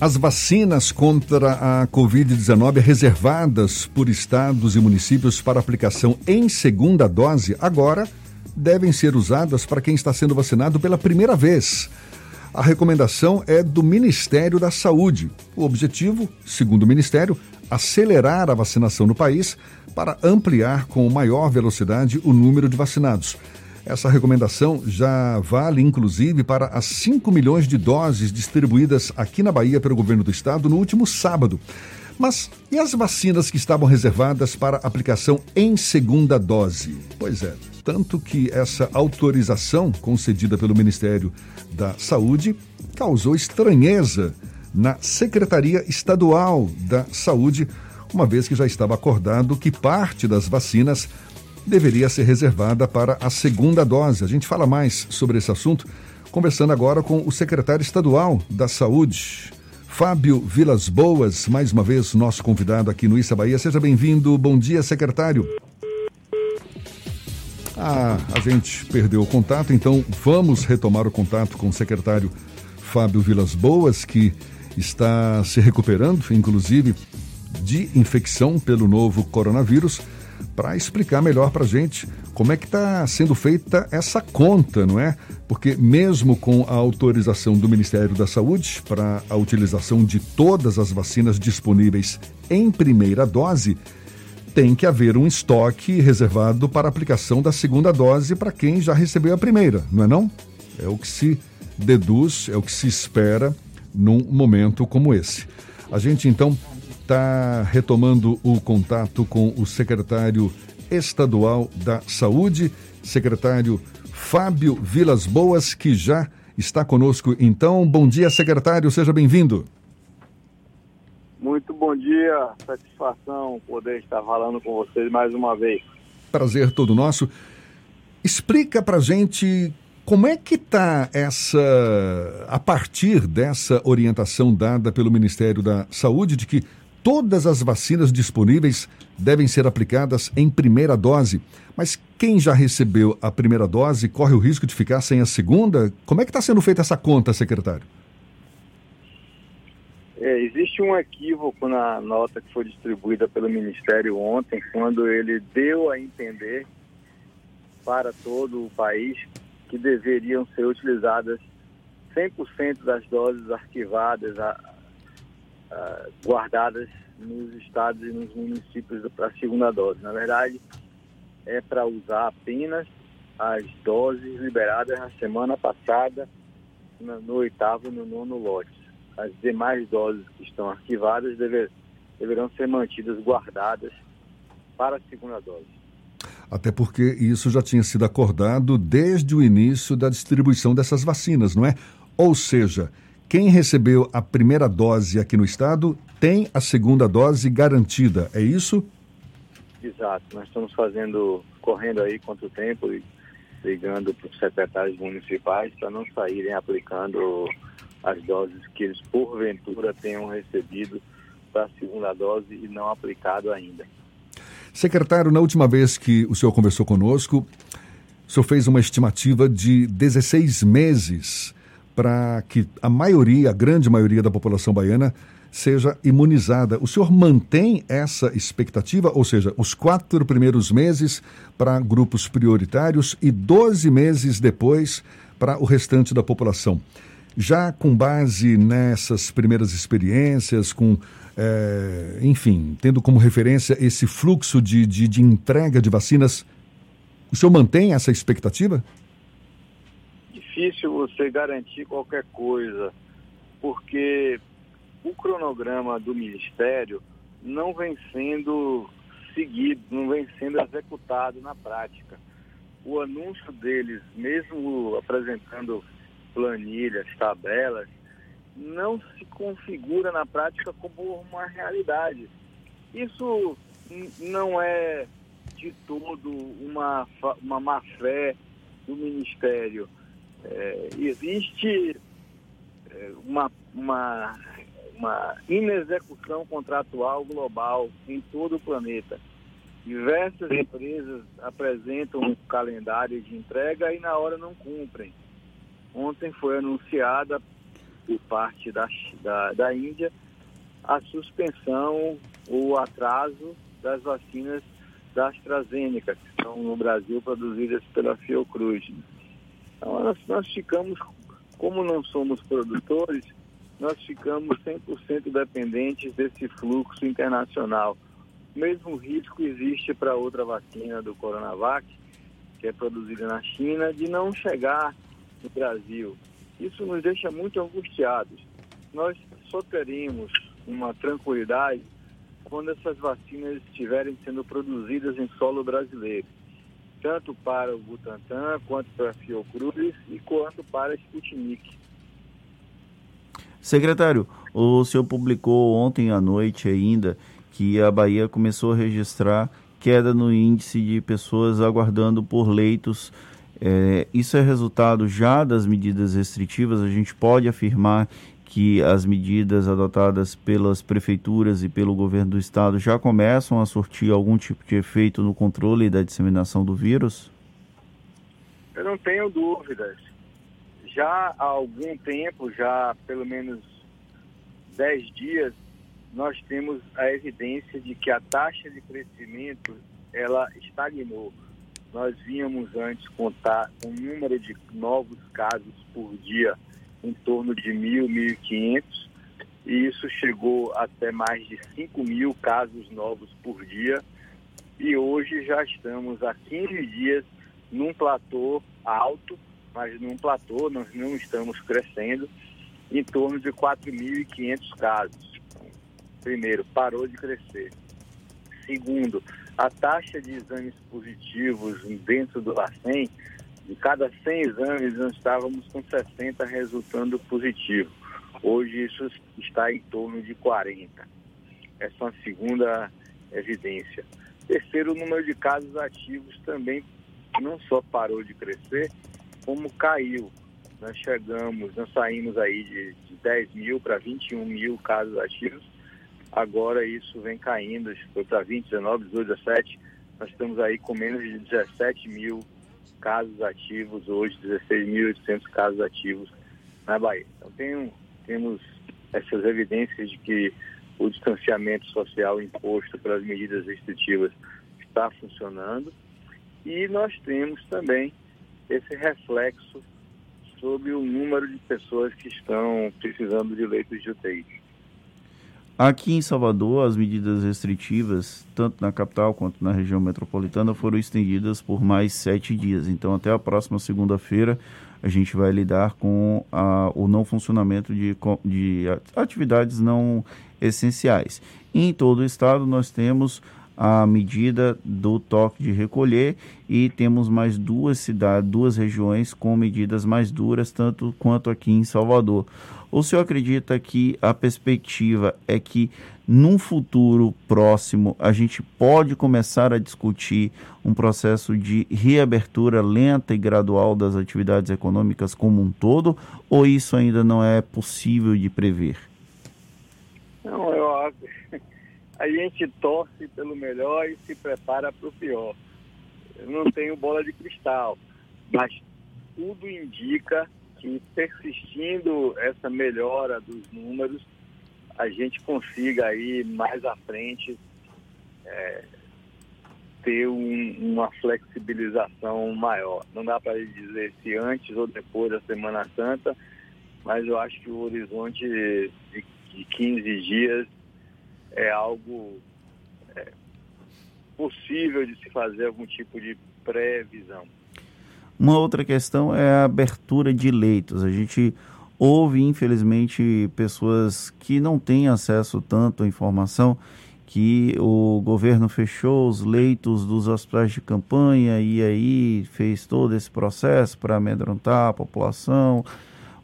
As vacinas contra a Covid-19 reservadas por estados e municípios para aplicação em segunda dose agora devem ser usadas para quem está sendo vacinado pela primeira vez. A recomendação é do Ministério da Saúde. O objetivo, segundo o Ministério, acelerar a vacinação no país para ampliar com maior velocidade o número de vacinados. Essa recomendação já vale, inclusive, para as 5 milhões de doses distribuídas aqui na Bahia pelo governo do estado no último sábado. Mas e as vacinas que estavam reservadas para aplicação em segunda dose? Pois é, tanto que essa autorização concedida pelo Ministério da Saúde causou estranheza na Secretaria Estadual da Saúde, uma vez que já estava acordado que parte das vacinas deveria ser reservada para a segunda dose. A gente fala mais sobre esse assunto conversando agora com o secretário estadual da Saúde, Fábio Vilas Boas, mais uma vez nosso convidado aqui no Issa Bahia. Seja bem-vindo. Bom dia, secretário. Ah, a gente perdeu o contato, então vamos retomar o contato com o secretário Fábio Vilas Boas, que está se recuperando, inclusive, de infecção pelo novo coronavírus para explicar melhor para a gente como é que está sendo feita essa conta, não é? Porque mesmo com a autorização do Ministério da Saúde para a utilização de todas as vacinas disponíveis em primeira dose, tem que haver um estoque reservado para aplicação da segunda dose para quem já recebeu a primeira, não é não? É o que se deduz, é o que se espera num momento como esse. A gente então está retomando o contato com o secretário estadual da Saúde, secretário Fábio Vilas Boas, que já está conosco. Então, bom dia, secretário, seja bem-vindo. Muito bom dia, satisfação poder estar falando com vocês mais uma vez. Prazer todo nosso. Explica para gente como é que está essa, a partir dessa orientação dada pelo Ministério da Saúde de que todas as vacinas disponíveis devem ser aplicadas em primeira dose. Mas quem já recebeu a primeira dose corre o risco de ficar sem a segunda? Como é que está sendo feita essa conta, secretário? É, existe um equívoco na nota que foi distribuída pelo Ministério ontem, quando ele deu a entender para todo o país que deveriam ser utilizadas 100% das doses arquivadas, uh, guardadas nos estados e nos municípios para a segunda dose. Na verdade, é para usar apenas as doses liberadas na semana passada, no, no oitavo e no nono lote. As demais doses que estão arquivadas dever, deverão ser mantidas guardadas para a segunda dose. Até porque isso já tinha sido acordado desde o início da distribuição dessas vacinas, não é? Ou seja, quem recebeu a primeira dose aqui no estado tem a segunda dose garantida, é isso? Exato, nós estamos fazendo, correndo aí quanto tempo e ligando para os secretários municipais para não saírem aplicando as doses que eles porventura tenham recebido para a segunda dose e não aplicado ainda. Secretário, na última vez que o senhor conversou conosco, o senhor fez uma estimativa de 16 meses para que a maioria, a grande maioria da população baiana seja imunizada. O senhor mantém essa expectativa, ou seja, os quatro primeiros meses para grupos prioritários e 12 meses depois para o restante da população. Já com base nessas primeiras experiências, com, é, enfim, tendo como referência esse fluxo de, de, de entrega de vacinas, o senhor mantém essa expectativa? Difícil você garantir qualquer coisa, porque o cronograma do Ministério não vem sendo seguido, não vem sendo executado na prática. O anúncio deles, mesmo apresentando planilhas, tabelas, não se configura na prática como uma realidade. Isso não é de todo uma, uma má fé do Ministério é, existe é, uma, uma, uma inexecução contratual global em todo o planeta. Diversas empresas apresentam um calendário de entrega e na hora não cumprem. Ontem foi anunciada por parte da, da, da Índia a suspensão ou atraso das vacinas da AstraZeneca, que são no Brasil produzidas pela Fiocruz. Então, nós, nós ficamos, como não somos produtores, nós ficamos 100% dependentes desse fluxo internacional. O mesmo risco existe para outra vacina do Coronavac, que é produzida na China, de não chegar no Brasil. Isso nos deixa muito angustiados. Nós só teremos uma tranquilidade quando essas vacinas estiverem sendo produzidas em solo brasileiro, tanto para o Butantan, quanto para a Fiocruz e quanto para a Sputnik. Secretário, o senhor publicou ontem à noite ainda que a Bahia começou a registrar queda no índice de pessoas aguardando por leitos. É, isso é resultado já das medidas restritivas? A gente pode afirmar que as medidas adotadas pelas prefeituras e pelo governo do estado já começam a surtir algum tipo de efeito no controle da disseminação do vírus? Eu não tenho dúvidas já há algum tempo, já pelo menos 10 dias, nós temos a evidência de que a taxa de crescimento ela estagnou. Nós vínhamos antes contar um número de novos casos por dia em torno de mil, mil e quinhentos, e isso chegou até mais de 5 mil casos novos por dia. E hoje já estamos há 15 dias num platô alto mas num platô, nós não estamos crescendo, em torno de 4.500 casos. Primeiro, parou de crescer. Segundo, a taxa de exames positivos dentro do LACEN, de cada 100 exames, nós estávamos com 60 resultando positivo. Hoje isso está em torno de 40. Essa é uma segunda evidência. Terceiro, o número de casos ativos também não só parou de crescer, como caiu. Nós chegamos, nós saímos aí de, de 10 mil para 21 mil casos ativos. Agora isso vem caindo, foi para 20, 19, 18, 17. Nós estamos aí com menos de 17 mil casos ativos hoje, 16.800 casos ativos na Bahia. Então tem, temos essas evidências de que o distanciamento social imposto pelas medidas restritivas está funcionando. E nós temos também esse reflexo sobre o número de pessoas que estão precisando de leitos de UTI. Aqui em Salvador, as medidas restritivas, tanto na capital quanto na região metropolitana, foram estendidas por mais sete dias. Então, até a próxima segunda-feira, a gente vai lidar com a, o não funcionamento de, de atividades não essenciais. Em todo o estado, nós temos a medida do toque de recolher e temos mais duas cidades, duas regiões com medidas mais duras, tanto quanto aqui em Salvador. O senhor acredita que a perspectiva é que num futuro próximo a gente pode começar a discutir um processo de reabertura lenta e gradual das atividades econômicas como um todo, ou isso ainda não é possível de prever? Não, eu acho a gente torce pelo melhor e se prepara para o pior. Eu não tenho bola de cristal, mas tudo indica que persistindo essa melhora dos números, a gente consiga aí mais à frente é, ter um, uma flexibilização maior. Não dá para dizer se antes ou depois da Semana Santa, mas eu acho que o horizonte de, de 15 dias é algo é, possível de se fazer algum tipo de previsão. Uma outra questão é a abertura de leitos. A gente ouve, infelizmente, pessoas que não têm acesso tanto à informação que o governo fechou os leitos dos hospitais de campanha e aí fez todo esse processo para amedrontar a população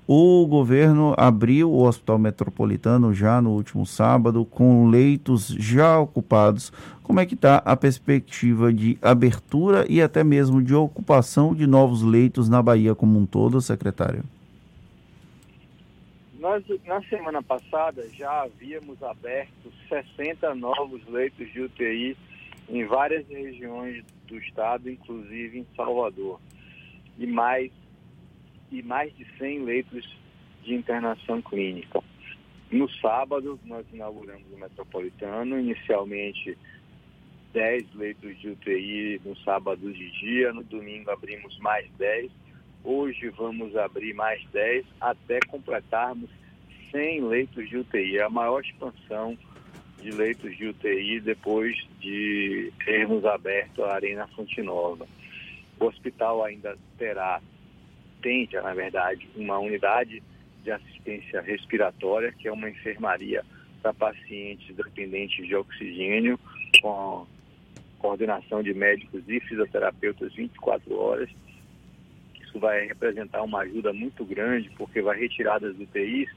o governo abriu o Hospital Metropolitano já no último sábado, com leitos já ocupados. Como é que está a perspectiva de abertura e até mesmo de ocupação de novos leitos na Bahia como um todo, secretário? Nós, na semana passada, já havíamos aberto 60 novos leitos de UTI em várias regiões do estado, inclusive em Salvador. E mais e mais de 100 leitos de internação clínica. No sábado, nós inauguramos o Metropolitano, inicialmente 10 leitos de UTI no sábado de dia, no domingo abrimos mais 10, hoje vamos abrir mais 10 até completarmos 100 leitos de UTI. É a maior expansão de leitos de UTI depois de termos aberto a Arena Fonte Nova. O hospital ainda terá, tem na verdade, uma unidade de assistência respiratória, que é uma enfermaria para pacientes dependentes de oxigênio, com coordenação de médicos e fisioterapeutas 24 horas. Isso vai representar uma ajuda muito grande, porque vai retirar das UTIs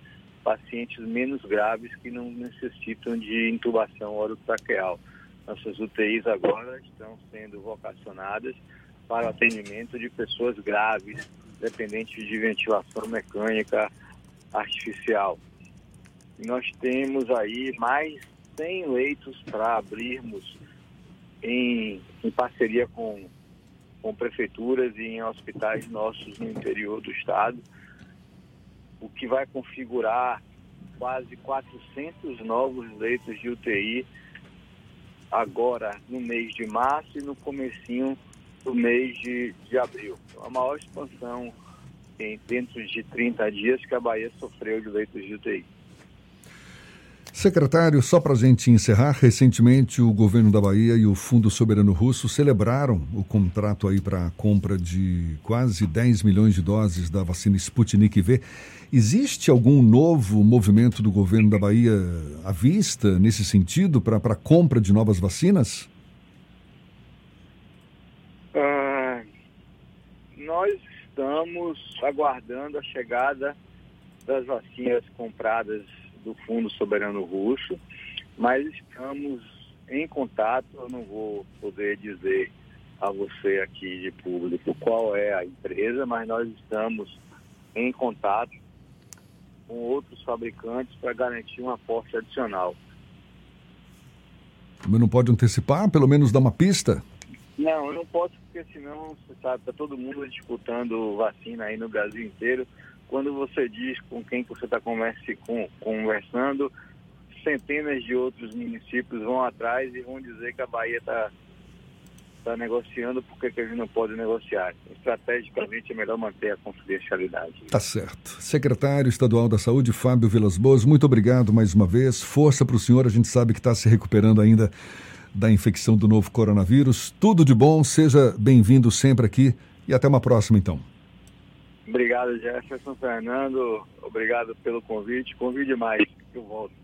pacientes menos graves que não necessitam de intubação orotraqueal. Nossas UTIs agora estão sendo vocacionadas para o atendimento de pessoas graves, dependentes de ventilação mecânica artificial. Nós temos aí mais 100 leitos para abrirmos em, em parceria com, com prefeituras e em hospitais nossos no interior do estado, o que vai configurar quase 400 novos leitos de UTI agora no mês de março e no comecinho do mês de, de abril. Então, a maior expansão em, dentro de 30 dias que a Bahia sofreu de leitos de UTI. Secretário, só para a gente encerrar, recentemente o governo da Bahia e o Fundo Soberano Russo celebraram o contrato aí para a compra de quase 10 milhões de doses da vacina Sputnik V. Existe algum novo movimento do governo da Bahia à vista nesse sentido para a compra de novas vacinas? Uh, nós estamos aguardando a chegada das vacinas compradas do Fundo Soberano Russo, mas estamos em contato, eu não vou poder dizer a você aqui de público qual é a empresa, mas nós estamos em contato com outros fabricantes para garantir um aporte adicional. Mas não pode antecipar, pelo menos dar uma pista? Não, eu não posso, porque senão, você sabe, está todo mundo disputando vacina aí no Brasil inteiro. Quando você diz com quem você está conversando, centenas de outros municípios vão atrás e vão dizer que a Bahia está tá negociando, porque que gente não pode negociar? Estrategicamente é melhor manter a confidencialidade. Tá certo. Secretário Estadual da Saúde, Fábio Vilas Boas, muito obrigado mais uma vez. Força para o senhor, a gente sabe que está se recuperando ainda da infecção do novo coronavírus. Tudo de bom, seja bem-vindo sempre aqui e até uma próxima então. Obrigado, Jefferson Fernando. Obrigado pelo convite. Convide mais, que eu volto.